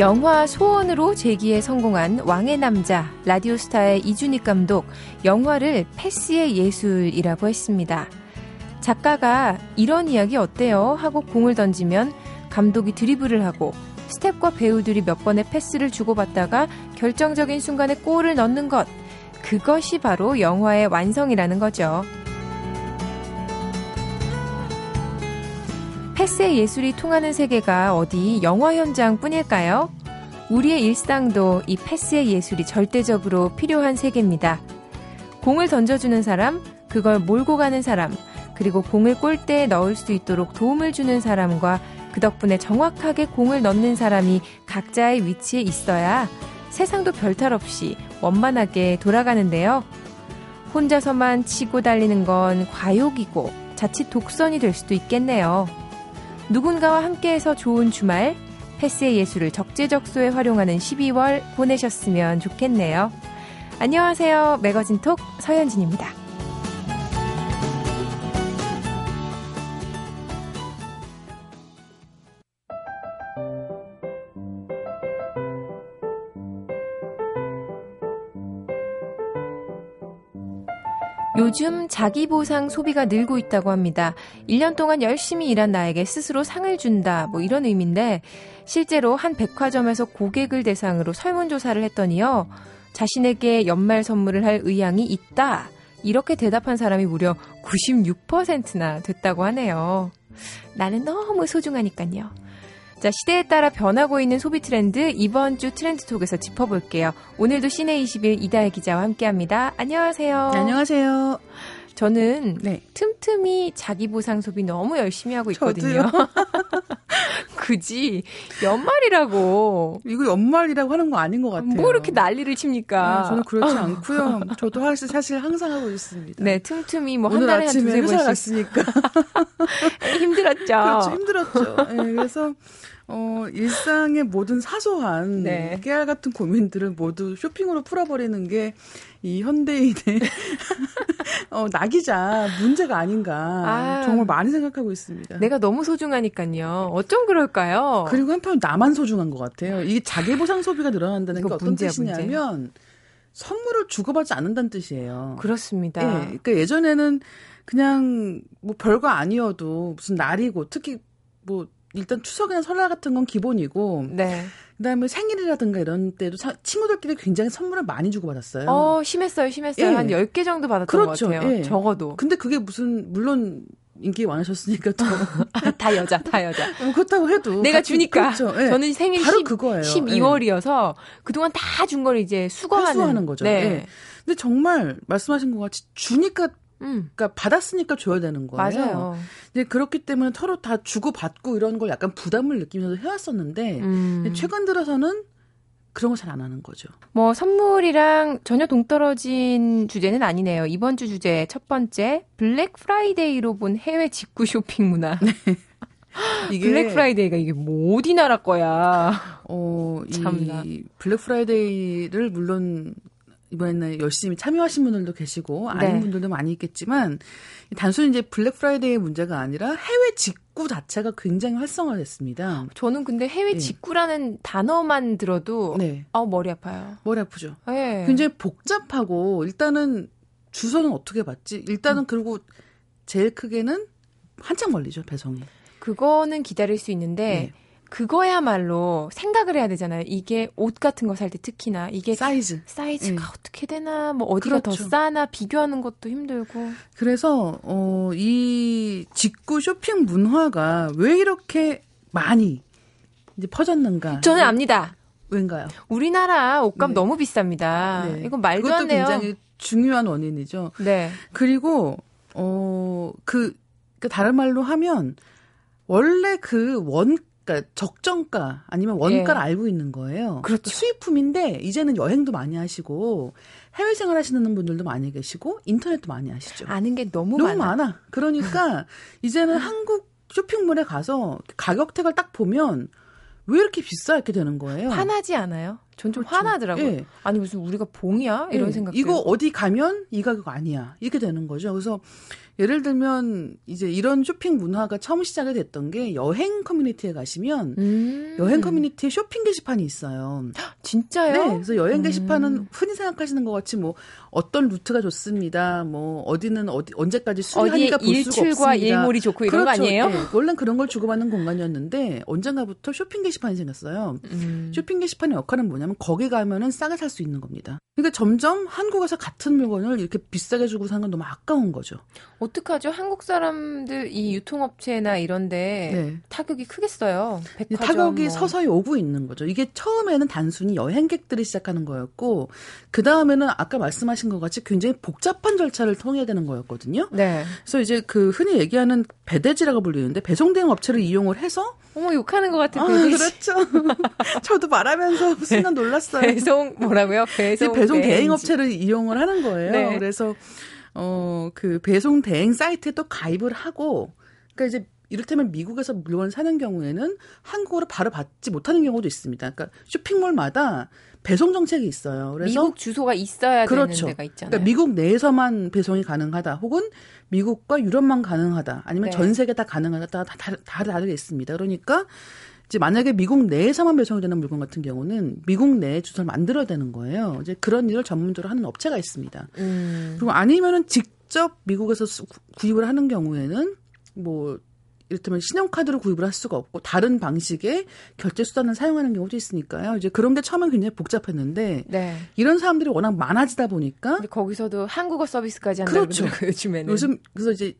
영화 소원으로 재기에 성공한 왕의 남자 라디오스타의 이준익 감독 영화를 패스의 예술이라고 했습니다. 작가가 이런 이야기 어때요? 하고 공을 던지면 감독이 드리블을 하고 스텝과 배우들이 몇 번의 패스를 주고받다가 결정적인 순간에 골을 넣는 것. 그것이 바로 영화의 완성이라는 거죠. 패스의 예술이 통하는 세계가 어디 영화 현장 뿐일까요? 우리의 일상도 이 패스의 예술이 절대적으로 필요한 세계입니다. 공을 던져주는 사람, 그걸 몰고 가는 사람, 그리고 공을 골대에 넣을 수 있도록 도움을 주는 사람과 그 덕분에 정확하게 공을 넣는 사람이 각자의 위치에 있어야 세상도 별탈 없이 원만하게 돌아가는데요. 혼자서만 치고 달리는 건 과욕이고 자칫 독선이 될 수도 있겠네요. 누군가와 함께해서 좋은 주말, 패스의 예술을 적재적소에 활용하는 12월 보내셨으면 좋겠네요. 안녕하세요. 매거진 톡 서현진입니다. 요즘 자기 보상 소비가 늘고 있다고 합니다. 1년 동안 열심히 일한 나에게 스스로 상을 준다, 뭐 이런 의미인데, 실제로 한 백화점에서 고객을 대상으로 설문조사를 했더니요, 자신에게 연말 선물을 할 의향이 있다. 이렇게 대답한 사람이 무려 96%나 됐다고 하네요. 나는 너무 소중하니까요. 자, 시대에 따라 변하고 있는 소비 트렌드 이번 주 트렌드 톡에서 짚어볼게요. 오늘도 시내 20일 이다혜 기자와 함께합니다. 안녕하세요. 네, 안녕하세요. 저는 네. 틈틈이 자기 보상 소비 너무 열심히 하고 있거든요. 그지 연말이라고 이거 연말이라고 하는 거 아닌 것 같아요. 뭐 이렇게 난리를 칩니까? 네, 저는 그렇지 않고요. 저도 사실 항상 하고 있습니다. 네, 틈틈이 뭐 한 달에 한 두세 번씩 갔으니까 힘들었죠. 그렇죠, 힘들었죠. 네, 그래서 어, 일상의 모든 사소한 네. 깨알 같은 고민들을 모두 쇼핑으로 풀어버리는 게 이 현대인의 어, 낙이자 문제가 아닌가 아, 정말 많이 생각하고 있습니다. 내가 너무 소중하니까요. 어쩜 그럴까요? 그리고 한편 나만 소중한 것 같아요. 이게 자기 보상 소비가 늘어난다는 게 어떤 문제야, 뜻이냐면 문제. 선물을 주고받지 않는다는 뜻이에요. 그렇습니다. 예, 그러니까 예전에는 그냥 뭐 별거 아니어도 무슨 날이고 특히 뭐 일단 추석이나 설날 같은 건 기본이고. 네. 그다음에 생일이라든가 이런 때도 사, 친구들끼리 굉장히 선물을 많이 주고 받았어요. 어, 심했어요. 심했어요. 예. 한 10개 정도 받았던 그렇죠. 것 같아요. 예. 적어도. 근데 그게 무슨 물론 인기 많으셨으니까 또. 다 여자, 다 여자. 뭐 그렇다고 해도. 내가 주니까. 그렇죠. 예. 저는 생일 바로 10, 그거예요. 12월이어서 예. 그동안 다 준 걸 이제 수거하는. 수거하는 거죠. 네. 예. 근데 정말 말씀하신 것 같이 주니까 음. 그러니까 받았으니까 줘야 되는 거예요. 맞아요. 이제 그렇기 때문에 서로 다 주고 받고 이런 걸 약간 부담을 느끼면서 해왔었는데 음. 최근 들어서는 그런 거 잘 안 하는 거죠. 뭐 선물이랑 전혀 동떨어진 주제는 아니네요. 이번 주 주제 첫 번째 블랙 프라이데이로 본 해외 직구 쇼핑 문화. 네. 이게 블랙 프라이데이가 이게 뭐 어디 나라 거야? 어, 참나. 이 블랙 프라이데이를 물론 이번에는 열심히 참여하신 분들도 계시고 아닌 네. 분들도 많이 있겠지만 단순히 이제 블랙 프라이데이의 문제가 아니라 해외 직구 자체가 굉장히 활성화됐습니다. 저는 근데 해외 네. 직구라는 네. 단어만 들어도 네. 아 머리 아파요. 머리 아프죠. 네. 굉장히 복잡하고 일단은 주소는 어떻게 받지? 일단은 음. 그리고 제일 크게는 한참 걸리죠 배송이. 그거는 기다릴 수 있는데 네. 그거야말로 생각을 해야 되잖아요. 이게 옷 같은 거 살 때 특히나 이게 사이즈 사이즈가 네. 어떻게 되나 뭐 어디가 그렇죠. 더 싸나 비교하는 것도 힘들고. 그래서 어 이 직구 쇼핑 문화가 왜 이렇게 많이 이제 퍼졌는가? 저는 압니다. 왠가요? 우리나라 옷값 네. 너무 비쌉니다. 네. 이건 말도 안 돼요. 굉장히 중요한 원인이죠. 네. 그리고 어그 그 다른 말로 하면 원래 그 원 그러니까 적정가 아니면 원가를 예. 알고 있는 거예요. 그렇죠. 수입품인데 이제는 여행도 많이 하시고 해외 생활 하시는 분들도 많이 계시고 인터넷도 많이 하시죠. 아는 게 너무, 너무 많아. 많아. 그러니까 이제는 한국 쇼핑몰에 가서 가격 택을 딱 보면 왜 이렇게 비싸 이렇게 되는 거예요. 화나지 않아요? 전좀 그렇죠. 화나더라고요. 예. 아니 무슨 우리가 봉이야 이런 예. 생각. 이거 어디 가면 이 가격 아니야 이렇게 되는 거죠. 그래서 예를 들면 이제 이런 쇼핑 문화가 처음 시작이 됐던 게 여행 커뮤니티에 가시면 음. 여행 커뮤니티에 쇼핑 게시판이 있어요. 진짜요? 네. 그래서 여행 게시판은 음. 흔히 생각하시는 것 같이 뭐 어떤 루트가 좋습니다. 뭐 어디는 어디 언제까지 수리하니까 볼 수가 없습니다. 일출과 일몰이 좋고 이런 그렇죠. 거 아니에요? 네. 원래 그런 걸 주고받는 공간이었는데 언젠가부터 쇼핑 게시판이 생겼어요. 음. 쇼핑 게시판의 역할은 뭐냐면 거기 가면은 싸게 살 수 있는 겁니다. 그러니까 점점 한국에서 같은 물건을 이렇게 비싸게 주고 사는 건 너무 아까운 거죠. 어떡하죠? 한국 사람들 이 유통업체나 이런데 네. 타격이 크겠어요. 백화점, 타격이 뭐. 서서히 오고 있는 거죠. 이게 처음에는 단순히 여행객들이 시작하는 거였고 그 다음에는 아까 말씀하신 것 같이 굉장히 복잡한 절차를 통해야 되는 거였거든요. 네. 그래서 이제 그 흔히 얘기하는 배대지라고 불리는데 배송 대행 업체를 이용을 해서 어머 욕하는 것 같은 아, 그렇죠. 저도 말하면서 순간 놀랐어요. 배송 뭐라고요? 배송 배송 대행 업체를 이용을 하는 거예요. 네. 그래서 어, 그 배송 대행 사이트에 또 가입을 하고, 그러니까 이제 이를테면 미국에서 물건을 사는 경우에는 한국으로 바로 받지 못하는 경우도 있습니다. 그러니까 쇼핑몰마다 배송 정책이 있어요. 그래서 미국 주소가 있어야 그렇죠. 되는 데가 있잖아요. 그러니까 미국 내에서만 배송이 가능하다. 혹은 미국과 유럽만 가능하다. 아니면 네. 전 세계 다 가능하다. 다, 다, 다 다르게 있습니다. 그러니까 이제 만약에 미국 내에서만 배송이 되는 물건 같은 경우는 미국 내에 주소를 만들어야 되는 거예요. 이제 그런 일을 전문적으로 하는 업체가 있습니다. 음. 그리고 아니면은 직접 미국에서 구입을 하는 경우에는 뭐 이를테면 신용카드로 구입을 할 수가 없고 다른 방식의 결제 수단을 사용하는 경우도 있으니까요. 이제 그런 게 처음엔 굉장히 복잡했는데 네. 이런 사람들이 워낙 많아지다 보니까 거기서도 한국어 서비스까지 한다고 그렇죠. 요즘에는 요즘 그래서 이제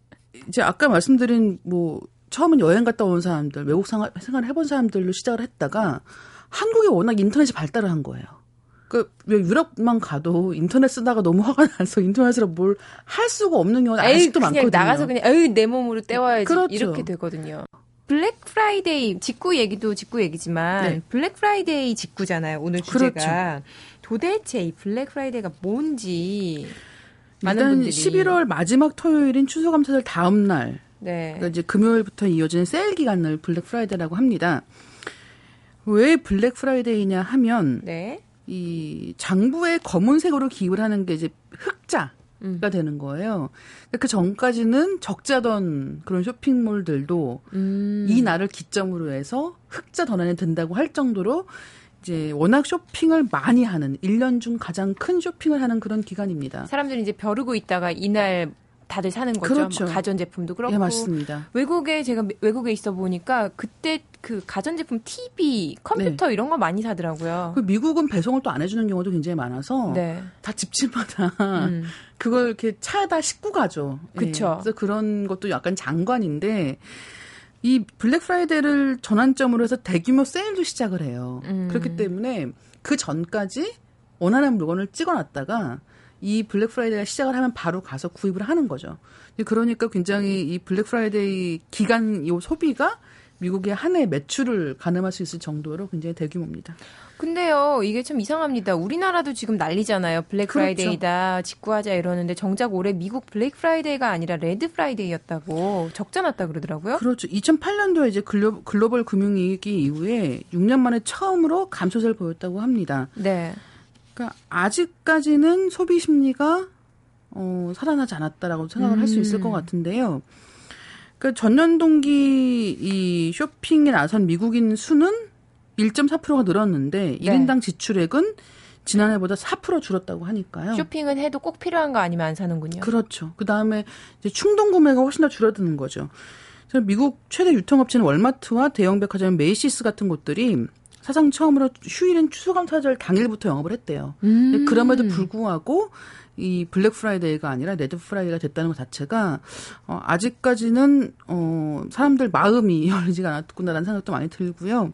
이제 아까 말씀드린 뭐 처음엔 여행 갔다 온 사람들, 외국 생활, 생활을 해본 사람들로 시작을 했다가 한국에 워낙 인터넷이 발달을 한 거예요. 그, 왜 유럽만 가도 인터넷 쓰다가 너무 화가 나서 인터넷으로 뭘 할 수가 없는 경우가 아직도 그냥 많거든요. 나가서 그냥, 에이, 내 몸으로 때워야지. 그렇죠. 이렇게 되거든요. 블랙 프라이데이, 직구 얘기도 직구 얘기지만, 네. 블랙 프라이데이 직구잖아요. 오늘 주제가. 그렇죠. 도대체 이 블랙 프라이데이가 뭔지. 많은 일단 분들이. 11월 마지막 목요일인 추수감사절 다음 날 네. 그러니까 이제 금요일부터 이어지는 세일 기간을 블랙 프라이데이라고 합니다. 왜 블랙 프라이데이냐 하면 네. 이 장부에 검은색으로 기입을 하는 게 이제 흑자가 음. 되는 거예요. 그러니까 그 전까지는 적자던 그런 쇼핑몰들도 음. 이 날을 기점으로 해서 흑자 전환이 된다고 할 정도로 이제 워낙 쇼핑을 많이 하는 1년 중 가장 큰 쇼핑을 하는 그런 기간입니다. 사람들이 이제 벼르고 있다가 이날 다들 사는 거죠. 그렇죠. 뭐 가전제품도 그렇고. 예, 맞습니다. 외국에 제가 외국에 있어 보니까 그때 그 가전제품 TV, 컴퓨터 네. 이런 거 많이 사더라고요. 그 미국은 배송을 또 안 해주는 경우도 굉장히 많아서 네. 다 집집마다 음. 그걸 이렇게 차에다 싣고 가죠. 그렇죠. 네. 그래서 그런 것도 약간 장관인데 이 블랙 프라이데이를 전환점으로 해서 대규모 세일도 시작을 해요. 음. 그렇기 때문에 그 전까지 원하는 물건을 찍어놨다가 이 블랙 프라이데이가 시작을 하면 바로 가서 구입을 하는 거죠. 그러니까 굉장히 이 블랙 프라이데이 기간 이 소비가 미국의 한 해 매출을 가늠할 수 있을 정도로 굉장히 대규모입니다. 근데요, 이게 참 이상합니다. 우리나라도 지금 난리잖아요. 블랙 그렇죠. 프라이데이다, 그렇죠. 직구하자 이러는데 정작 올해 미국 블랙 프라이데이가 아니라 레드 프라이데이였다고 적자 났다 그러더라고요. 그렇죠. 2008년도에 이제 글로, 글로벌 금융위기 이후에 6년 만에 처음으로 감소세를 보였다고 합니다. 네. 그러니까 아직까지는 소비 심리가 어, 살아나지 않았다라고 생각을 음. 할수 있을 것 같은데요. 그러니까 전년 동기 이 쇼핑에 나선 미국인 수는 1.4%가 늘었는데 네. 1인당 지출액은 지난해보다 4% 줄었다고 하니까요. 쇼핑은 해도 꼭 필요한 거 아니면 안 사는군요. 그렇죠. 그 다음에 충동 구매가 훨씬 더 줄어드는 거죠. 미국 최대 유통업체는 월마트와 대형 백화점 메이시스 같은 곳들이 사상 처음으로 휴일인 추수감사절 당일부터 영업을 했대요. 음. 그럼에도 불구하고 이 블랙 프라이데이가 아니라 레드 프라이데이가 됐다는 것 자체가 어, 아직까지는 어, 사람들 마음이 열리지가 않았구나라는 생각도 많이 들고요.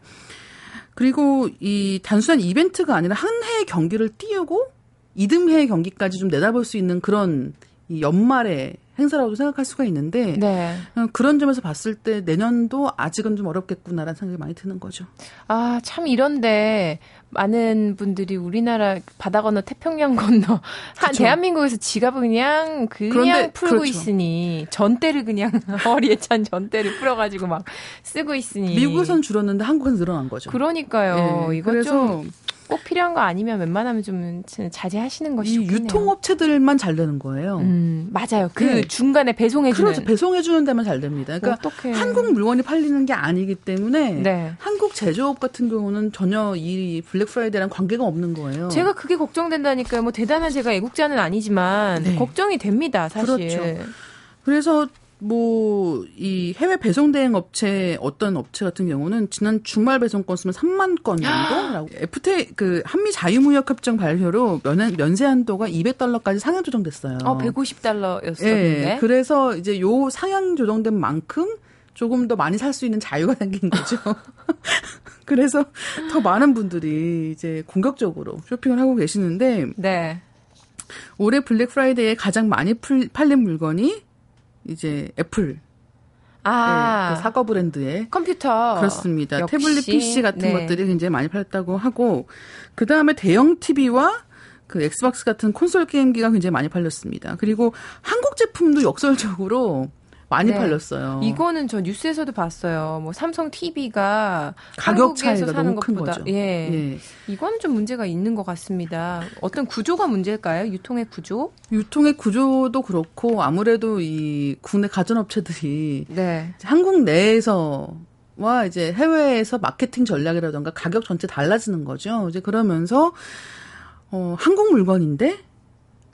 그리고 이 단순한 이벤트가 아니라 한 해의 경기를 띄우고 이듬해의 경기까지 좀 내다볼 수 있는 그런 이 연말에 행사라고 생각할 수가 있는데 네. 어, 그런 점에서 봤을 때 내년도 아직은 좀 어렵겠구나라는 생각이 많이 드는 거죠. 아, 참 이런데 많은 분들이 우리나라 바다 건너 태평양 건너 한. 대한민국에서 지갑을 그냥 그냥 그런데, 풀고 그렇죠. 있으니 전대를 그냥 허리에 찬 전대를 풀어가지고 막 쓰고 있으니 미국에선 줄었는데 한국에서 늘어난 거죠. 그러니까요. 네, 이거 좀 꼭 필요한 거 아니면 웬만하면 좀 자제하시는 것이 이 유통업체들만 잘 되는 거예요. 음, 맞아요. 그 네. 중간에 배송해 주는 그렇죠. 배송해 주는 데만 잘 됩니다. 그러니까 어떡해. 한국 물건이 팔리는 게 아니기 때문에 네. 한국 제조업 같은 경우는 전혀 이 블랙 프라이데랑 관계가 없는 거예요. 제가 그게 걱정된다니까요. 뭐 대단한 제가 애국자는 아니지만 네. 걱정이 됩니다, 사실. 그렇죠. 그래서 뭐 이 해외 배송 대행 업체 어떤 업체 같은 경우는 지난 주말 배송 건수는 3만 건 정도라고 FTA 그 한미 자유무역 협정 발효로 면 면세 한도가 200달러까지 상향 조정됐어요. 어, 150달러였었는데. 네, 그래서 이제 요 상향 조정된 만큼 조금 더 많이 살 수 있는 자유가 생긴 거죠. 그래서 더 많은 분들이 이제 공격적으로 쇼핑을 하고 계시는데 네. 올해 블랙 프라이데이에 가장 많이 팔린 물건이 이제 애플 아, 네, 그 사과 브랜드의 컴퓨터 그렇습니다. 역시. 태블릿 PC 같은 네. 것들이 굉장히 많이 팔렸다고 하고 그 다음에 대형 TV와 그 엑스박스 같은 콘솔 게임기가 굉장히 많이 팔렸습니다. 그리고 한국 제품도 역설적으로 많이 네. 팔렸어요. 이거는 저 뉴스에서도 봤어요. 뭐 삼성 TV가 가격 차이가 사는 너무 것보다 큰 거죠. 예. 예. 이거는 좀 문제가 있는 것 같습니다. 어떤 구조가 문제일까요? 유통의 구조? 유통의 구조도 그렇고 아무래도 이 국내 가전업체들이 네. 한국 내에서 와 이제 해외에서 마케팅 전략이라던가 가격 전체 달라지는 거죠. 이제 그러면서 어 한국 물건인데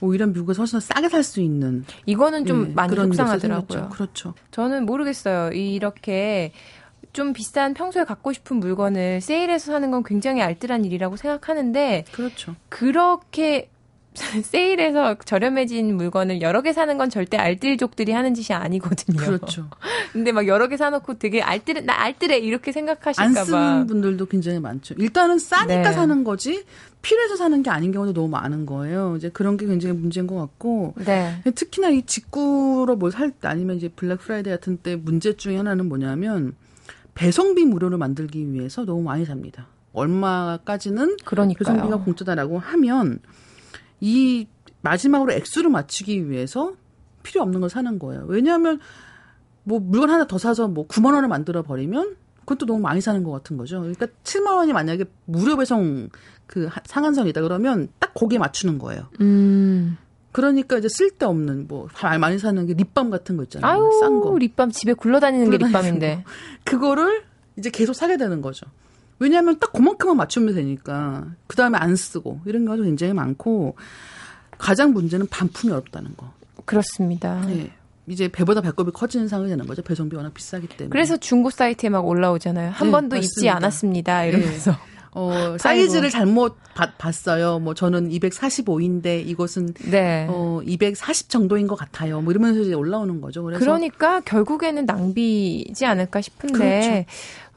오히려 미국에서 훨씬 더 싸게 살 수 있는 이거는 좀 네, 많이 속상하더라고요. 그렇죠. 저는 모르겠어요. 이렇게 좀 비싼 평소에 갖고 싶은 물건을 세일해서 사는 건 굉장히 알뜰한 일이라고 생각하는데 그렇죠. 그렇게 세일해서 저렴해진 물건을 여러 개 사는 건 절대 알뜰족들이 하는 짓이 아니거든요. 그렇죠. 근데 막 여러 개 사놓고 되게 알뜰해, 나 알뜰해 이렇게 생각하실까봐. 안 쓰는 분들도 굉장히 많죠. 일단은 싸니까 네. 사는 거지 필요해서 사는 게 아닌 경우도 너무 많은 거예요. 이제 그런 게 굉장히 문제인 것 같고. 네. 특히나 이 직구로 뭘 살 때 아니면 이제 블랙 프라이데이 같은 때 문제 중에 하나는 뭐냐면 배송비 무료를 만들기 위해서 너무 많이 삽니다. 얼마까지는 그러니까요. 배송비가 공짜다라고 하면 이 마지막으로 액수를 맞추기 위해서 필요 없는 걸 사는 거예요. 왜냐하면 뭐 물건 하나 더 사서 뭐 9만 원을 만들어 버리면 그것도 너무 많이 사는 것 같은 거죠. 그러니까 7만 원이 만약에 무료 배송 그 상한선이다 그러면 딱 거기에 맞추는 거예요. 음. 그러니까 이제 쓸데없는 뭐 많이 사는 게 립밤 같은 거 있잖아요. 아유, 싼 거. 립밤 집에 굴러다니는 게 립밤인데. 그거를 이제 계속 사게 되는 거죠. 왜냐하면 딱 그만큼만 맞추면 되니까 그 다음에 안 쓰고 이런 경우도 굉장히 많고 가장 문제는 반품이 어렵다는 거. 그렇습니다. 네. 이제 배보다 배꼽이 커지는 상황이 되는 거죠. 배송비 워낙 비싸기 때문에. 그래서 중고 사이트에 막 올라오잖아요. 한 네, 번도 맞습니다. 입지 않았습니다. 이러면서. 네. 어, 사이즈를 잘못 바, 봤어요. 뭐 저는 245인데 이것은 네. 어, 240 정도인 것 같아요. 뭐 이러면서 이제 올라오는 거죠. 그래서 그러니까 결국에는 낭비지 않을까 싶은데 그렇죠.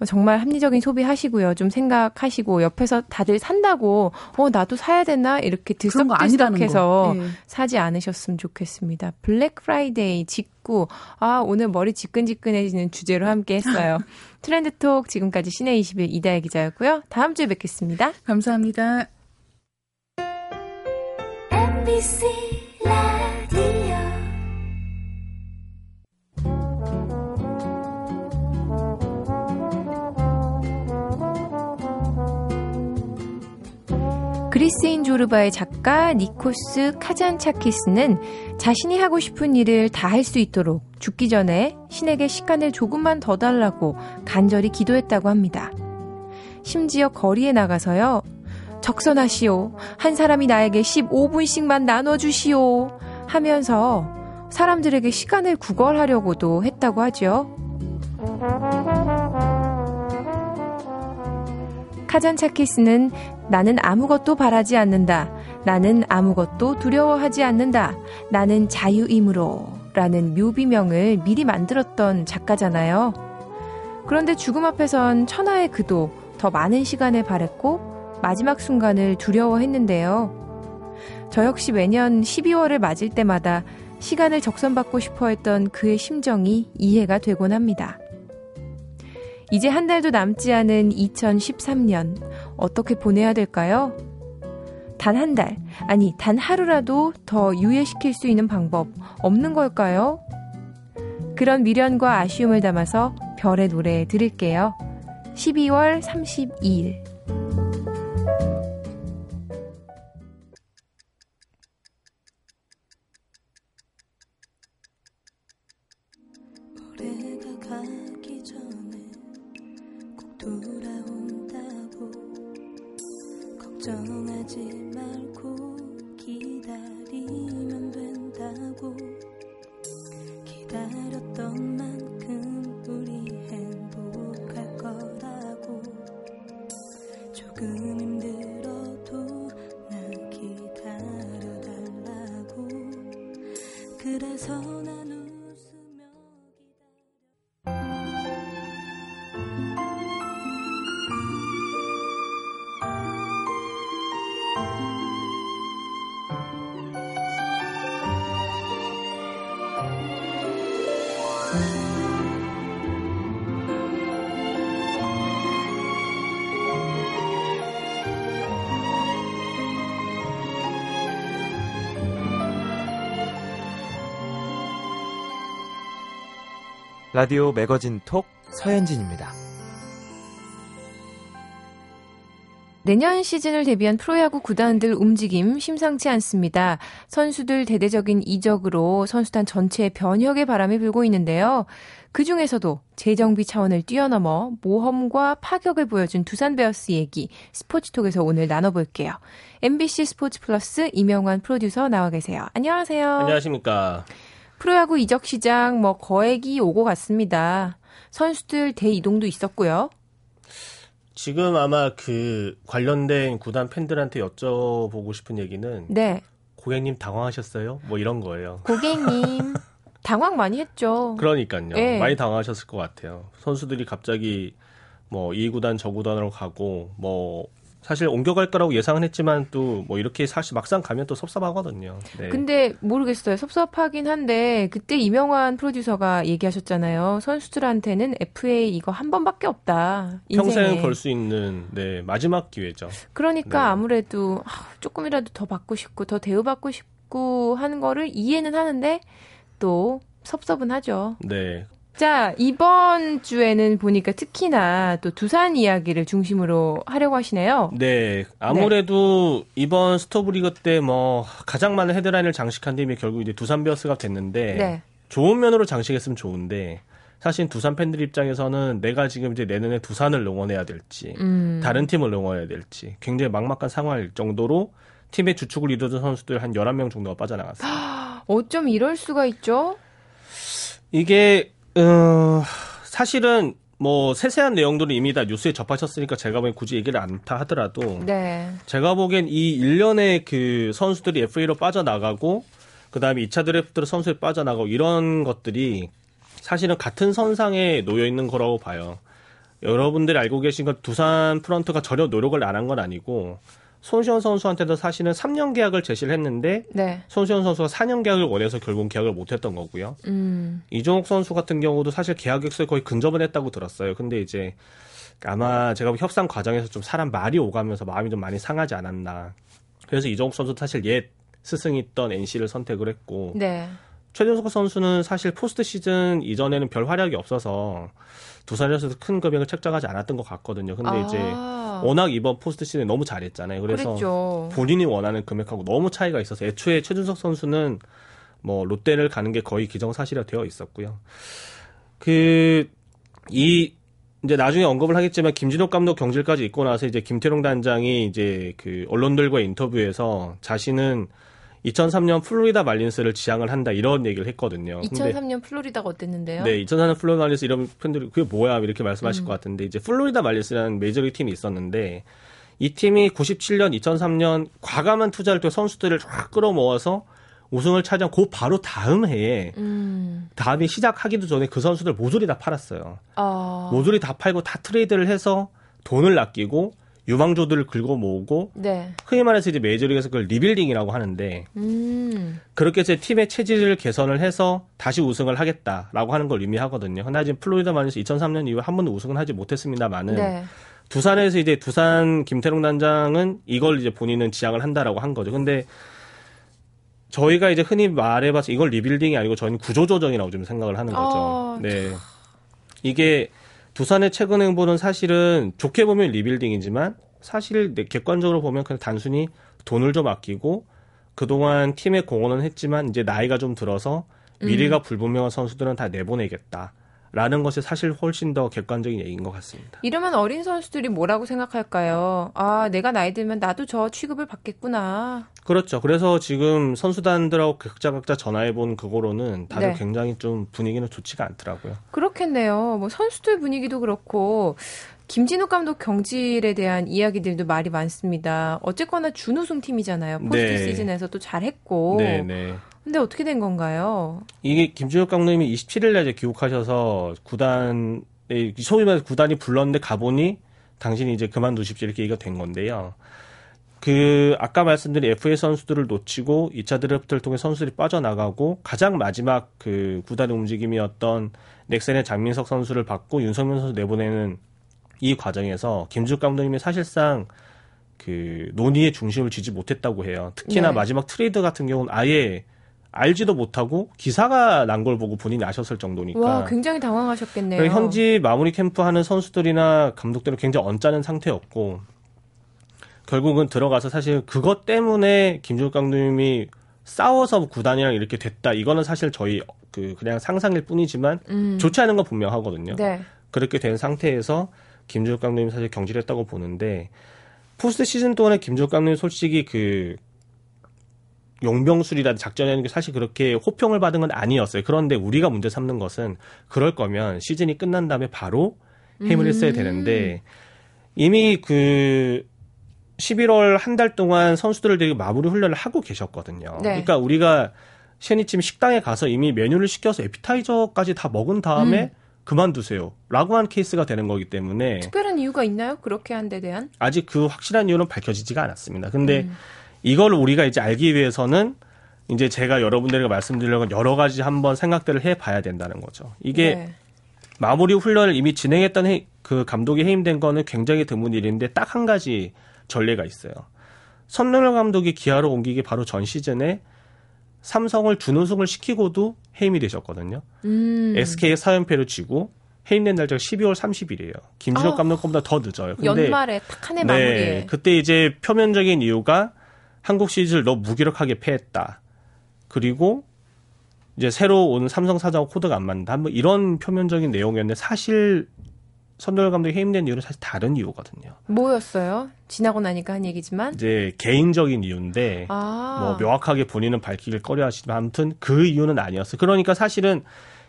정말 합리적인 소비하시고요. 좀 생각하시고 옆에서 다들 산다고 어 나도 사야 되나 이렇게 들썩들썩해서 네. 사지 않으셨으면 좋겠습니다. 블랙 프라이데이 직구 아 오늘 머리 지끈지끈해지는 주제로 함께 했어요. 트렌드톡 지금까지 시내 20일 이다혜 기자였고요. 다음 주에 뵙겠습니다. 감사합니다. MBC 그리스인 조르바의 작가 니코스 카잔차키스는 자신이 하고 싶은 일을 다 할 수 있도록 죽기 전에 신에게 시간을 조금만 더 달라고 간절히 기도했다고 합니다. 심지어 거리에 나가서요. 적선하시오. 한 사람이 나에게 15분씩만 나눠주시오. 하면서 사람들에게 시간을 구걸하려고도 했다고 하죠. 카잔차키스는 나는 아무것도 바라지 않는다. 나는 아무것도 두려워하지 않는다. 나는 자유이므로. 라는 묘비명을 미리 만들었던 작가잖아요. 그런데 죽음 앞에선 천하의 그도 더 많은 시간을 바랬고 마지막 순간을 두려워했는데요. 저 역시 매년 12월을 맞을 때마다 시간을 적선받고 싶어 했던 그의 심정이 이해가 되곤 합니다. 이제 한 달도 남지 않은 2013년 어떻게 보내야 될까요? 단 한 달, 아니, 단 하루라도 더 유예시킬 수 있는 방법 없는 걸까요? 그런 미련과 아쉬움을 담아서 별의 노래 들을게요. 12월 32일. 라디오 매거진 톡 서현진입니다. 내년 시즌을 대비한 프로야구 구단들 움직임 심상치 않습니다. 선수들 대대적인 이적으로 선수단 전체에 변혁의 바람이 불고 있는데요. 그 중에서도 재정비 차원을 뛰어넘어 모험과 파격을 보여준 두산 베어스 얘기 스포츠톡에서 오늘 나눠볼게요. MBC 스포츠 플러스 이명환 프로듀서 나와 계세요. 안녕하세요. 안녕하십니까. 프로야구 이적 시장 뭐 거액이 오고 갔습니다. 선수들 대이동도 있었고요. 지금 아마 그 관련된 구단 팬들한테 여쭤보고 싶은 얘기는 네. 고객님 당황하셨어요? 뭐 이런 거예요. 고객님 당황 많이 했죠. 그러니까요. 네. 많이 당황하셨을 것 같아요. 선수들이 갑자기 뭐 이 구단 저 구단으로 가고 뭐 사실 옮겨갈 거라고 예상은 했지만 또 뭐 이렇게 사실 막상 가면 또 섭섭하거든요. 네. 근데 모르겠어요. 섭섭하긴 한데 그때 이명환 프로듀서가 얘기하셨잖아요. 선수들한테는 FA 이거 한 번밖에 없다. 평생. 벌 수 있는 네, 마지막 기회죠. 그러니까 네. 아무래도 아, 조금이라도 더 받고 싶고 더 대우받고 싶고 하는 거를 이해는 하는데 또 섭섭은 하죠. 네. 자, 이번 주에는 보니까 특히나 또 두산 이야기를 중심으로 하려고 하시네요. 네, 아무래도 이번 스토브리그 때 뭐 가장 많은 헤드라인을 장식한 팀이 결국 이제 두산 베어스가 됐는데 네. 좋은 면으로 장식했으면 좋은데 사실 두산 팬들 입장에서는 내가 지금 이제 내년에 두산을 응원해야 될지 음. 다른 팀을 응원해야 될지 굉장히 막막한 상황일 정도로 팀의 주축을 이루던 선수들 한 11명 정도가 빠져나갔어요. 어쩜 이럴 수가 있죠? 이게 어, 사실은 뭐 세세한 내용들은 이미 다 뉴스에 접하셨으니까 제가 보기엔 굳이 얘기를 않다 하더라도 네. 제가 보기엔 이 일련의 그 선수들이 FA로 빠져나가고 그다음에 2차 드래프트로 선수에 빠져나가고 이런 것들이 사실은 같은 선상에 놓여 있는 거라고 봐요. 여러분들이 알고 계신 건 두산 프런트가 전혀 노력을 안 한 건 아니고 손시현 선수한테도 사실은 3년 계약을 제시를 했는데 네. 손시현 선수가 4년 계약을 원해서 결국 계약을 못 했던 거고요. 음. 이종욱 선수 같은 경우도 사실 계약 액수에 거의 근접을 했다고 들었어요. 근데 이제 아마 재계약 협상 과정에서 좀 사람 말이 오가면서 마음이 좀 많이 상하지 않았나. 그래서 이종욱 선수 사실 옛 스승이던 NC를 선택을 했고 네. 최준석 선수는 사실 포스트 시즌 이전에는 별 활약이 없어서 두산에서도 큰 금액을 책정하지 않았던 것 같거든요. 근데 이제 아, 워낙 이번 포스트 시즌에 너무 잘했잖아요. 그래서 그랬죠. 본인이 원하는 금액하고 너무 차이가 있어서 애초에 최준석 선수는 뭐 롯데를 가는 게 거의 기정사실화 되어 있었고요. 그 이 이제 나중에 언급을 하겠지만 김진욱 감독 경질까지 있고 나서 이제 김태룡 단장이 이제 그 언론들과의 인터뷰에서 자신은 2003년 플로리다 말린스를 지향을 한다 이런 얘기를 했거든요. 근데 2003년 플로리다가 어땠는데요? 네, 2004년 플로리다 말린스 이런 팬들이 그게 뭐야 이렇게 말씀하실 것 같은데 이제 플로리다 말린스라는 메이저리그 팀이 있었는데 이 팀이 97년, 2003년 과감한 투자를 통해 선수들을 쫙 끌어모아서 우승을 차지한 그 바로 다음 해에 음. 다음이 시작하기도 전에 그 선수들 모조리 다 팔았어요. 아. 모조리 다 팔고 다 트레이드를 해서 돈을 아끼고 유망주들을 긁어 모으고 네. 흔히 말해서 이제 메이저리그에서 그걸 리빌딩이라고 하는데 음. 그렇게 제 팀의 체질을 개선을 해서 다시 우승을 하겠다라고 하는 걸 의미하거든요. 하나 지금 플로리다 마린스 2003년 이후에 한 번도 우승은 하지 못했습니다만은 네. 두산에서 이제 두산 김태룡 단장은 이걸 이제 본인은 지향을 한다라고 한 거죠. 근데 저희가 이제 흔히 말해봐서 이걸 리빌딩이 아니고 저희는 구조조정이라고 좀 생각을 하는 거죠. 아, 네. 이게 두산의 최근 행보는 사실은 좋게 보면 리빌딩이지만 사실 네, 객관적으로 보면 그냥 단순히 돈을 좀 아끼고 그동안 팀에 공헌은 했지만 이제 나이가 좀 들어서 미래가 불분명한 선수들은 다 내보내겠다. 라는 것이 사실 훨씬 더 객관적인 얘기인 것 같습니다. 이러면 어린 선수들이 뭐라고 생각할까요? 아, 내가 나이 들면 나도 저 취급을 받겠구나. 그렇죠. 그래서 지금 선수단들하고 각자 각자 전화해본 그거로는 다들 네. 굉장히 좀 분위기는 좋지가 않더라고요. 그렇겠네요. 뭐 선수들 분위기도 그렇고 김진욱 감독 경질에 대한 이야기들도 말이 많습니다. 어쨌거나 준우승 팀이잖아요. 포스트 네. 시즌에서 또 잘했고. 네 네. 근데 어떻게 된 건가요? 이게 김준혁 감독님이 27일날 이제 귀국하셔서 구단에 소위 말해서 구단이 불렀는데 가보니 당신이 이제 그만두십시오 이렇게 얘기가 된 건데요. 그 아까 말씀드린 FA 선수들을 놓치고 2차 드래프트를 통해 선수들이 빠져나가고 가장 마지막 그 구단의 움직임이었던 넥센의 장민석 선수를 받고 윤석민 선수 내보내는 이 과정에서 김진욱 감독님이 사실상 그 논의의 중심을 쥐지 못했다고 해요. 특히나 네. 마지막 트레이드 같은 경우는 아예 알지도 못하고 기사가 난 걸 보고 본인이 아셨을 정도니까. 와, 굉장히 당황하셨겠네요. 현지 마무리 캠프 하는 선수들이나 감독들은 굉장히 언짢은 상태였고 결국은 들어가서 사실 그것 때문에 김준욱 감독님이 싸워서 구단이랑 이렇게 됐다. 이거는 사실 저희 그 그냥 상상일 뿐이지만 음. 좋지 않은 건 분명하거든요. 네. 그렇게 된 상태에서 김준욱 감독님이 사실 경질했다고 보는데 포스트 시즌 동안에 김준욱 감독님 솔직히 그 용병술이라든 작전이라는 게 사실 그렇게 호평을 받은 건 아니었어요. 그런데 우리가 문제 삼는 것은 그럴 거면 시즌이 끝난 다음에 바로 해임을 했어야 음. 되는데 이미 그 11월 한 달 동안 선수들을 되게 마무리 훈련을 하고 계셨거든요. 네. 그러니까 우리가 셰니팀 식당에 가서 이미 메뉴를 시켜서 에피타이저까지 다 먹은 다음에 음. 그만두세요. 라고 한 케이스가 되는 거기 때문에 특별한 이유가 있나요? 그렇게 한 데 대한? 아직 그 확실한 이유는 밝혀지지가 않았습니다. 근데 음. 이걸 우리가 이제 알기 위해서는 이제 제가 여러분들에게 말씀드리려고 여러 가지 한번 생각들을 해 봐야 된다는 거죠. 이게 네. 마무리 훈련을 이미 진행했던 해- 그 감독이 해임된 거는 굉장히 드문 일인데 딱 한 가지 전례가 있어요. 선릉 감독이 기아로 옮기기 바로 전 시즌에 삼성을 준우승을 시키고도 해임이 되셨거든요. 음. SK의 4연패를 쥐고 해임된 날짜가 12월 30일이에요. 김진욱 아. 감독 것보다 더 늦어요. 근데 연말에 딱한해 마무리에. 네, 그때 이제 표면적인 이유가 한국 시리즈를 너무 무기력하게 패했다. 그리고 이제 새로 온 삼성 사장 코드가 안 맞는다. 뭐 이런 표면적인 내용이었는데 사실 선도열 감독이 해임된 이유는 사실 다른 이유거든요. 뭐였어요? 지나고 나니까 한 얘기지만. 이제 개인적인 이유인데 아. 뭐 명확하게 본인은 밝히길 꺼려하시지만 아무튼 그 이유는 아니었어요. 그러니까 사실은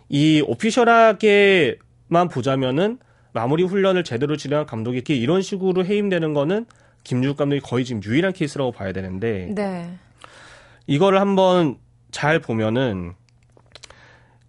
이 오피셜하게만 보자면은 마무리 훈련을 제대로 진행한 감독이 이렇게 이런 식으로 해임되는 거는 김진욱 감독이 거의 지금 유일한 케이스라고 봐야 되는데 네. 이거를 한번 잘 보면은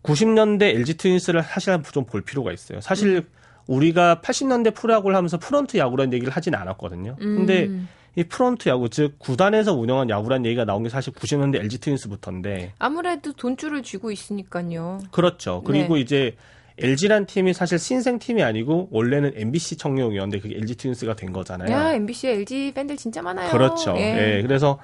90년대 LG 트윈스를 사실 좀 볼 필요가 있어요. 사실 우리가 80년대 프로야구를 하면서 프런트 야구라는 얘기를 하진 않았거든요. 근데 음. 이 프런트 야구 즉 구단에서 운영한 야구라는 얘기가 나온 게 사실 90년대 LG 트윈스부터인데 아무래도 돈줄을 쥐고 있으니까요. 그렇죠. 그리고 네. 이제 LG란 팀이 사실 신생 팀이 아니고 원래는 MBC 청룡이었는데 그게 LG 트윈스가 된 거잖아요. 야, MBC, LG 팬들 진짜 많아요. 그렇죠. 예. 예. 그래서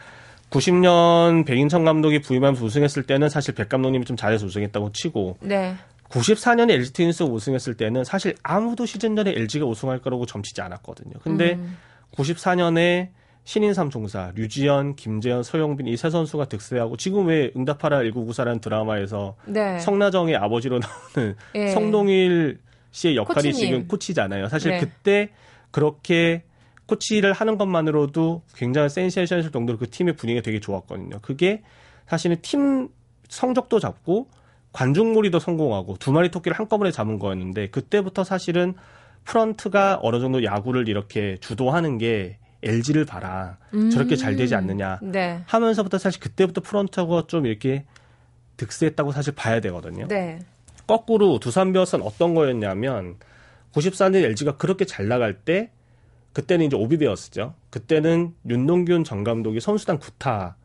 90년 백인천 감독이 부임하면서 우승했을 때는 사실 백 감독님이 좀 잘해서 우승했다고 치고 네. 94년에 LG 트윈스 우승했을 때는 사실 아무도 시즌 전에 LG가 우승할 거라고 점치지 않았거든요. 근데 음. 94년에 신인 삼총사 류지연, 김재현, 서영빈 이 세 선수가 득세하고 지금 왜 응답하라 1994라는 드라마에서 네. 성나정의 아버지로 나오는 예. 성동일 씨의 역할이 코치님. 지금 코치잖아요. 사실 네. 그때 그렇게 코치를 하는 것만으로도 굉장히 센세이션일 정도로 그 팀의 분위기가 되게 좋았거든요. 그게 사실은 팀 성적도 잡고 관중몰이도 성공하고 두 마리 토끼를 한꺼번에 잡은 거였는데 그때부터 사실은 프런트가 어느 정도 야구를 이렇게 주도하는 게 LG를 봐라. 저렇게 잘 되지 않느냐. 네. 하면서부터 사실 그때부터 프런트가 좀 이렇게 득세했다고 사실 봐야 되거든요. 네. 거꾸로 두산 베어스는 어떤 거였냐면 94년 LG가 그렇게 잘 나갈 때 그때는 이제 오비베어스죠. 그때는 윤동균 전 감독이 선수단 구타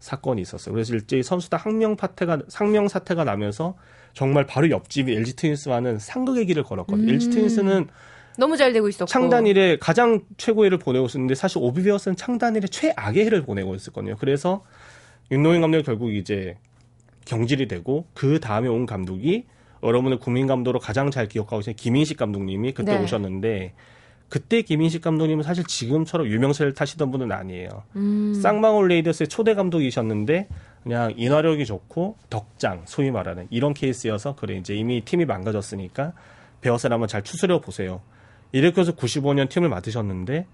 사건이 있었어요. 그래서 일제히 선수단 항명 파태가 상명 사태가 나면서 정말 바로 옆집이 LG 트윈스와는 상극의 길을 걸었거든요. 음. LG 트윈스는 너무 잘 되고 있었고. 창단 이래 가장 최고의 해를 보내고 있었는데 사실 오비베어스는 창단 이래 최악의 해를 보내고 있었거든요. 그래서 윤동현 감독이 결국 이제 경질이 되고 그 다음에 온 감독이 여러분의 국민 감독으로 가장 잘 기억하고 계신 김인식 감독님이 그때 네. 오셨는데 그때 김인식 감독님은 사실 지금처럼 유명세를 타시던 분은 아니에요. 음. 쌍방울 레이더스의 초대 감독이셨는데 그냥 인화력이 좋고 덕장 소위 말하는 이런 케이스여서 그래 이제 이미 팀이 망가졌으니까 베어스를 한번 잘 추스려 보세요. 이렇게 해서 95년 팀을 맡으셨는데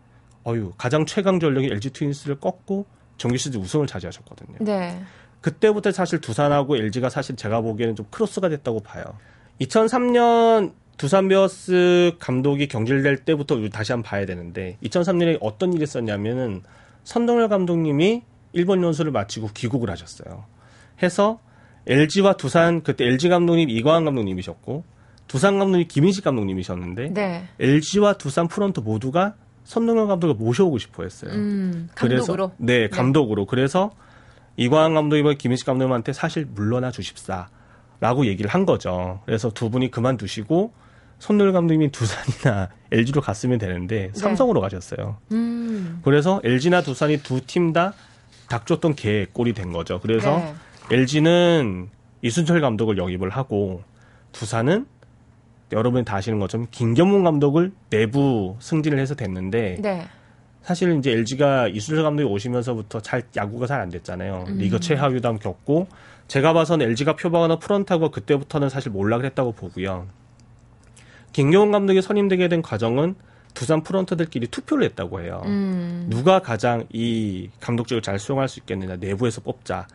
어유 가장 최강 전력인 LG 트윈스를 꺾고 정규 시즌 우승을 차지하셨거든요. 네. 그때부터 사실 두산하고 LG가 사실 제가 보기에는 좀 크로스가 됐다고 봐요. 2003년 두산 베어스 감독이 경질될 때부터 다시 한번 봐야 되는데 2003년에 어떤 일이 있었냐면은 선동열 감독님이 일본 연수를 마치고 귀국을 하셨어요. 해서 LG와 두산 그때 LG 감독님 이광환 감독님이셨고 두산 감독님 김인식 감독님이셨는데 네. LG와 두산 프런트 모두가 선동열 감독을 모셔오고 싶어 했어요. 음, 그래서 감독으로. 네, 감독으로. 그래서 이광환 감독님과 김인식 감독님한테 사실 물러나 주십사라고 얘기를 한 거죠. 그래서 두 분이 그만두시고 손놀 감독님이 두산이나 LG로 갔으면 되는데 삼성으로 가셨어요. 네. 음. 그래서 LG나 두산이 두 팀 다 닥쳤던 개 꼴이 된 거죠. 그래서 네. LG는 이순철 감독을 영입을 하고 두산은 여러분이 다 아시는 것처럼 김경문 감독을 내부 승진을 해서 됐는데 네. 사실 이제 LG가 이순철 감독이 오시면서부터 잘 야구가 잘 안 됐잖아요. 리그 최하위담 겪고 제가 봐서는 LG가 표방하는 프런트하고 그때부터는 사실 몰락을 했다고 보고요. 김경훈 감독이 선임되게 된 과정은 두산 프런트들끼리 투표를 했다고 해요. 음. 누가 가장 이 감독직을 잘 수용할 수 있겠느냐 내부에서 뽑자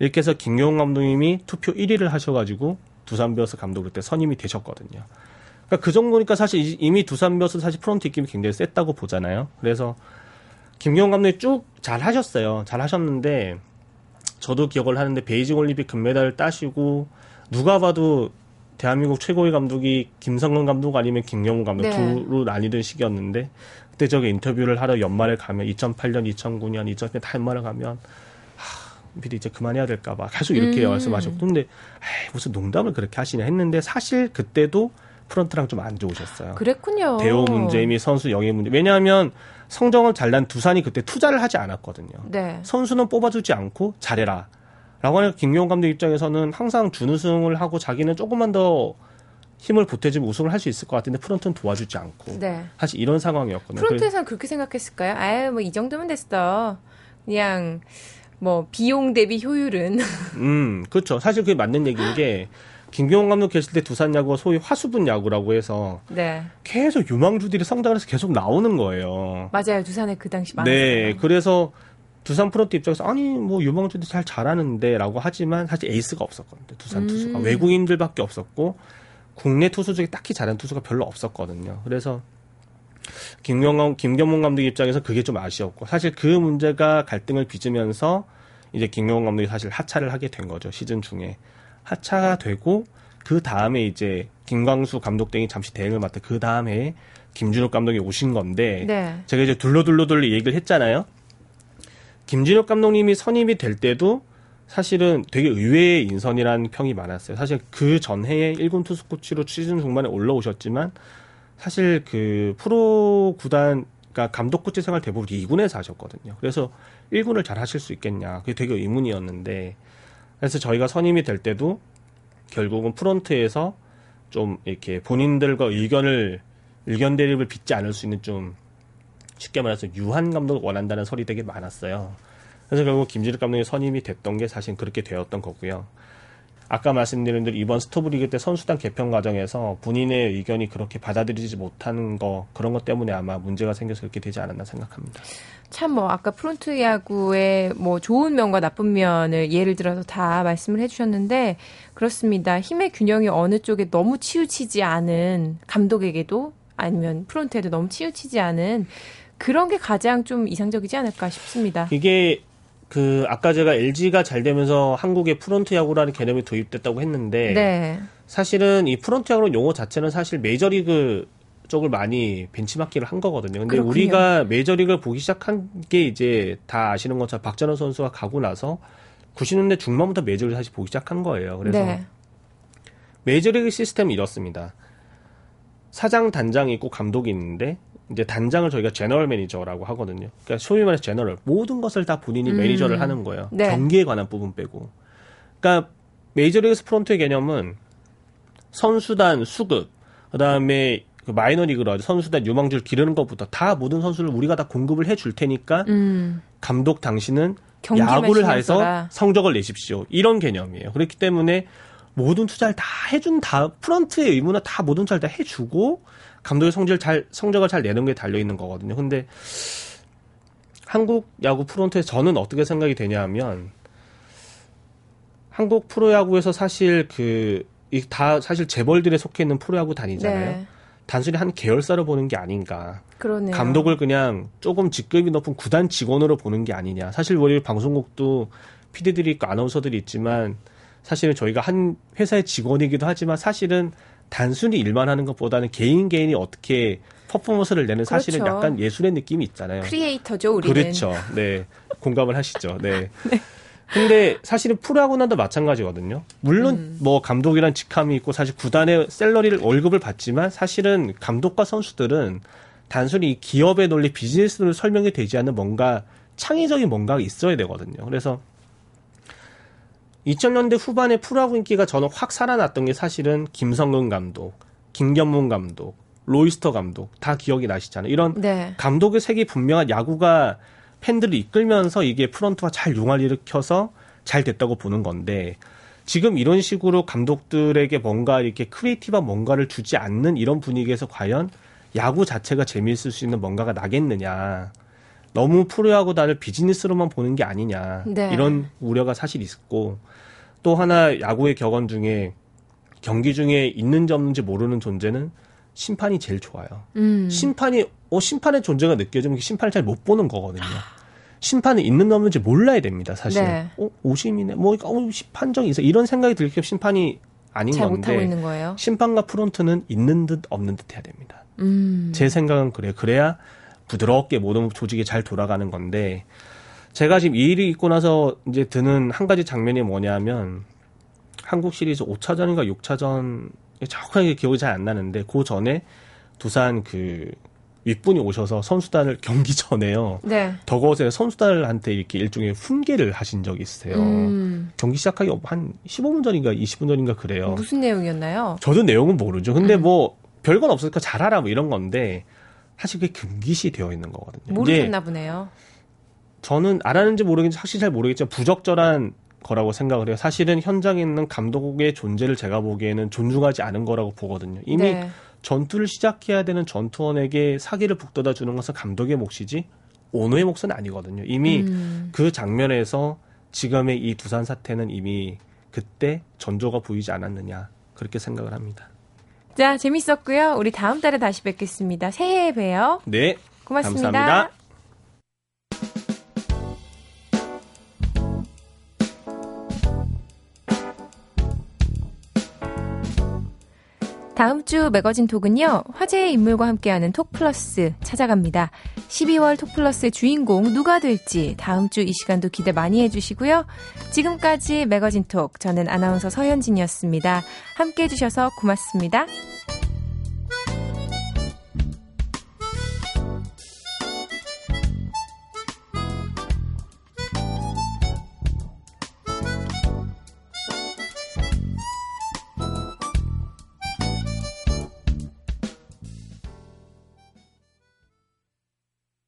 이렇게 해서 김경훈 감독님이 투표 1위를 하셔가지고 두산 베어스 감독 그때 선임이 되셨거든요. 그러니까 그 정도니까 사실 이- 이미 두산 베어스 사실 프런트 입김이 굉장히 셌다고 보잖아요. 그래서 김경문 감독이 쭉 잘 하셨어요. 잘 하셨는데 저도 기억을 하는데 베이징 올림픽 금메달을 따시고 누가 봐도 대한민국 최고의 감독이 김성근 감독 아니면 김경문 감독 네. 둘로 나뉘던 시기였는데 그때 저기 인터뷰를 하러 연말에 가면 2008년, 2009년, 2000년 다 연말에 가면 하, 미리 이제 그만해야 될까봐 계속 이렇게 음. 말씀하셨고 근데 에이, 무슨 농담을 그렇게 하시냐 했는데 사실 그때도 프런트랑 좀 안 좋으셨어요. 그랬군요. 대우 문제 및 선수 영입 문제. 왜냐하면 성적을 잘난 두산이 그때 투자를 하지 않았거든요. 네. 선수는 뽑아주지 않고 잘해라. 라고 하니까 김용훈 감독 입장에서는 항상 준우승을 하고 자기는 조금만 더 힘을 보태주면 우승을 할 수 있을 것 같은데 프런트는 도와주지 않고 네. 사실 이런 상황이었거든요. 프론트에서는 그렇게 생각했을까요? 아유, 뭐이 정도면 됐어. 그냥 뭐 비용 대비 효율은 음, 그렇죠. 사실 그게 맞는 얘기인 게 김경훈 감독 계실 때 두산 야구가 소위 화수분 야구라고 해서 네. 계속 유망주들이 성장을 해서 계속 나오는 거예요. 맞아요. 두산에 그 당시 많았어요. 네, 그래서 두산 프런트 입장에서 아니 뭐 유망주들 잘 잘하는데라고 하지만 사실 에이스가 없었거든요. 두산 음. 투수가 외국인들밖에 없었고 국내 투수 중에 딱히 잘하는 투수가 별로 없었거든요. 그래서 김경원 김경문 감독 입장에서 그게 좀 아쉬웠고 사실 그 문제가 갈등을 빚으면서 이제 김경원 감독이 사실 하차를 하게 된 거죠 시즌 중에 하차가 되고 그 다음에 이제 김광수 감독 등이 잠시 대행을 맡아 그 다음에 김준욱 감독이 오신 건데 네. 제가 이제 둘러둘러둘러 얘기를 했잖아요. 김진욱 감독님이 선임이 될 때도 사실은 되게 의외의 인선이라는 평이 많았어요. 사실 그 전해에 1군 투수 코치로 시즌 중반에 올라오셨지만 사실 그 프로 구단 그러니까 감독 코치 생활 대부분 2군에서 하셨거든요. 그래서 1군을 잘 하실 수 있겠냐. 그게 되게 의문이었는데 그래서 저희가 선임이 될 때도 결국은 프런트에서 좀 이렇게 본인들과 의견을 의견 대립을 빚지 않을 수 있는 좀 쉽게 말해서 유한 감독을 원한다는 설이 되게 많았어요. 그래서 결국 김진욱 감독이 선임이 됐던 게 사실 그렇게 되었던 거고요. 아까 말씀드린 대로 이번 스토브리그 때 선수단 개편 과정에서 본인의 의견이 그렇게 받아들이지 못하는 거 그런 것 때문에 아마 문제가 생겨서 그렇게 되지 않았나 생각합니다. 참 뭐 아까 프론트 야구의 뭐 좋은 면과 나쁜 면을 예를 들어서 다 말씀을 해주셨는데 그렇습니다. 힘의 균형이 어느 쪽에 너무 치우치지 않은 감독에게도 아니면 프론트에도 너무 치우치지 않은 그런 게 가장 좀 이상적이지 않을까 싶습니다. 이게 그 아까 제가 LG가 잘 되면서 한국에 프론트 야구라는 개념이 도입됐다고 했는데 네. 사실은 이 프론트 야구라는 용어 자체는 사실 메이저리그 쪽을 많이 벤치마킹을 한 거거든요. 근데 그렇군요. 우리가 메이저리그를 보기 시작한 게 이제 다 아시는 것처럼 박찬호 선수가 가고 나서 90년대 중반부터 메이저리그 사실 보기 시작한 거예요. 그래서 네. 메이저리그 시스템이 이렇습니다. 사장, 단장이 있고 감독이 있는데 이제 단장을 저희가 general manager라고 하거든요. 그러니까 소위 말해서 general 모든 것을 다 본인이 음. 매니저를 하는 거예요. 네. 경기에 관한 부분 빼고. 그러니까 메이저리그 스 프론트의 개념은 선수단 수급, 그다음에 그 마이너리그로 선수단 유망주를 기르는 것부터 다 모든 선수를 우리가 다 공급을 해줄 테니까 음. 감독 당신은 야구를 해서. 성적을 내십시오. 이런 개념이에요. 그렇기 때문에 모든 투자를 다 해준 다 프런트의 의무나 다 모든 투자를 다 해주고 감독의 성적을 잘 성적을 잘 내는 게 달려 있는 거거든요. 근데 한국 야구 프런트에서 저는 어떻게 생각이 되냐하면 한국 프로야구에서 사실 그 이 다 사실 재벌들에 속해 있는 프로야구 단이잖아요. 네. 단순히 한 계열사로 보는 게 아닌가. 그러네요. 감독을 그냥 조금 직급이 높은 구단 직원으로 보는 게 아니냐. 사실 우리 방송국도 PD들이 있고 아나운서들이 있지만 사실은 저희가 한 회사의 직원이기도 하지만 사실은 단순히 일만 하는 것보다는 개인 개인이 어떻게 퍼포먼스를 내는 사실은 그렇죠. 약간 예술의 느낌이 있잖아요. 크리에이터죠, 우리는. 그렇죠. 네. 공감을 하시죠. 네. 근데 사실은 프로야구나도 마찬가지거든요. 물론 음. 뭐 감독이란 직함이 있고 사실 구단의 셀러리를 월급을 받지만 사실은 감독과 선수들은 단순히 이 기업의 논리 비즈니스로 설명이 되지 않는 뭔가 창의적인 뭔가가 있어야 되거든요. 그래서 2000년대 후반에 프로야구 인기가 저는 확 살아났던 게 사실은 김성근 감독, 김경문 감독, 로이스터 감독 다 기억이 나시잖아요. 이런 네. 감독의 색이 분명한 야구가 팬들을 이끌면서 이게 프런트가 잘 융화를 일으켜서 잘 됐다고 보는 건데 지금 이런 식으로 감독들에게 뭔가 이렇게 creative한 뭔가를 주지 않는 이런 분위기에서 과연 야구 자체가 재미있을 수 있는 뭔가가 나겠느냐. 너무 프로야구단을 비즈니스로만 보는 게 아니냐. 네. 이런 우려가 사실 있고 또 하나 야구의 격언 중에 경기 중에 있는지 없는지 모르는 존재는 심판이 제일 좋아요. 음. 심판이 어 심판의 존재가 느껴지면 심판을 잘 못 보는 거거든요. 심판은 있는 없는지 몰라야 됩니다. 사실. 네. 어 오심이네. 뭐 어, 판정이 있어. 이런 생각이 들게 심판이 아닌 건데. 심판과 프론트는 있는 듯 없는 듯 해야 됩니다. 음. 제 생각은 그래요. 그래야 부드럽게 모든 조직이 잘 돌아가는 건데 제가 지금 이 일이 있고 나서 이제 드는 한 가지 장면이 뭐냐면 한국 시리즈 5차전인가 6차전 정확하게 기억이 잘 안 나는데 그 전에 두산 그 윗분이 오셔서 선수단을 경기 전에요. 네. 더거웃에 선수단한테 이렇게 일종의 훈계를 하신 적이 있어요. 음. 경기 시작하기 한 15분 전인가 20분 전인가 그래요. 무슨 내용이었나요? 저도 내용은 모르죠. 음. 근데 뭐 별건 없으니까 잘하라 뭐 이런 건데 사실 그게 금기시 되어 있는 거거든요. 이제 모르셨나 보네요. 저는 알았는지 모르겠는지 확실히 잘 모르겠지만 부적절한 거라고 생각을 해요. 사실은 현장에 있는 감독의 존재를 제가 보기에는 존중하지 않은 거라고 보거든요. 이미 네. 전투를 시작해야 되는 전투원에게 사기를 북돋아 주는 것은 감독의 몫이지 오너의 몫은 아니거든요. 이미 음. 그 장면에서 지금의 이 두산 사태는 이미 그때 전조가 보이지 않았느냐 그렇게 생각을 합니다. 자, 재밌었고요. 우리 다음 달에 다시 뵙겠습니다. 새해에 봬요. 네, 고맙습니다. 감사합니다. 다음 주 매거진 톡은요, 화제의 인물과 함께하는 톡 플러스 찾아갑니다. 12월 톡 플러스의 주인공 누가 될지 다음 주 이 시간도 기대 많이 해주시고요. 지금까지 매거진 톡, 저는 아나운서 서현진이었습니다. 함께 해주셔서 고맙습니다.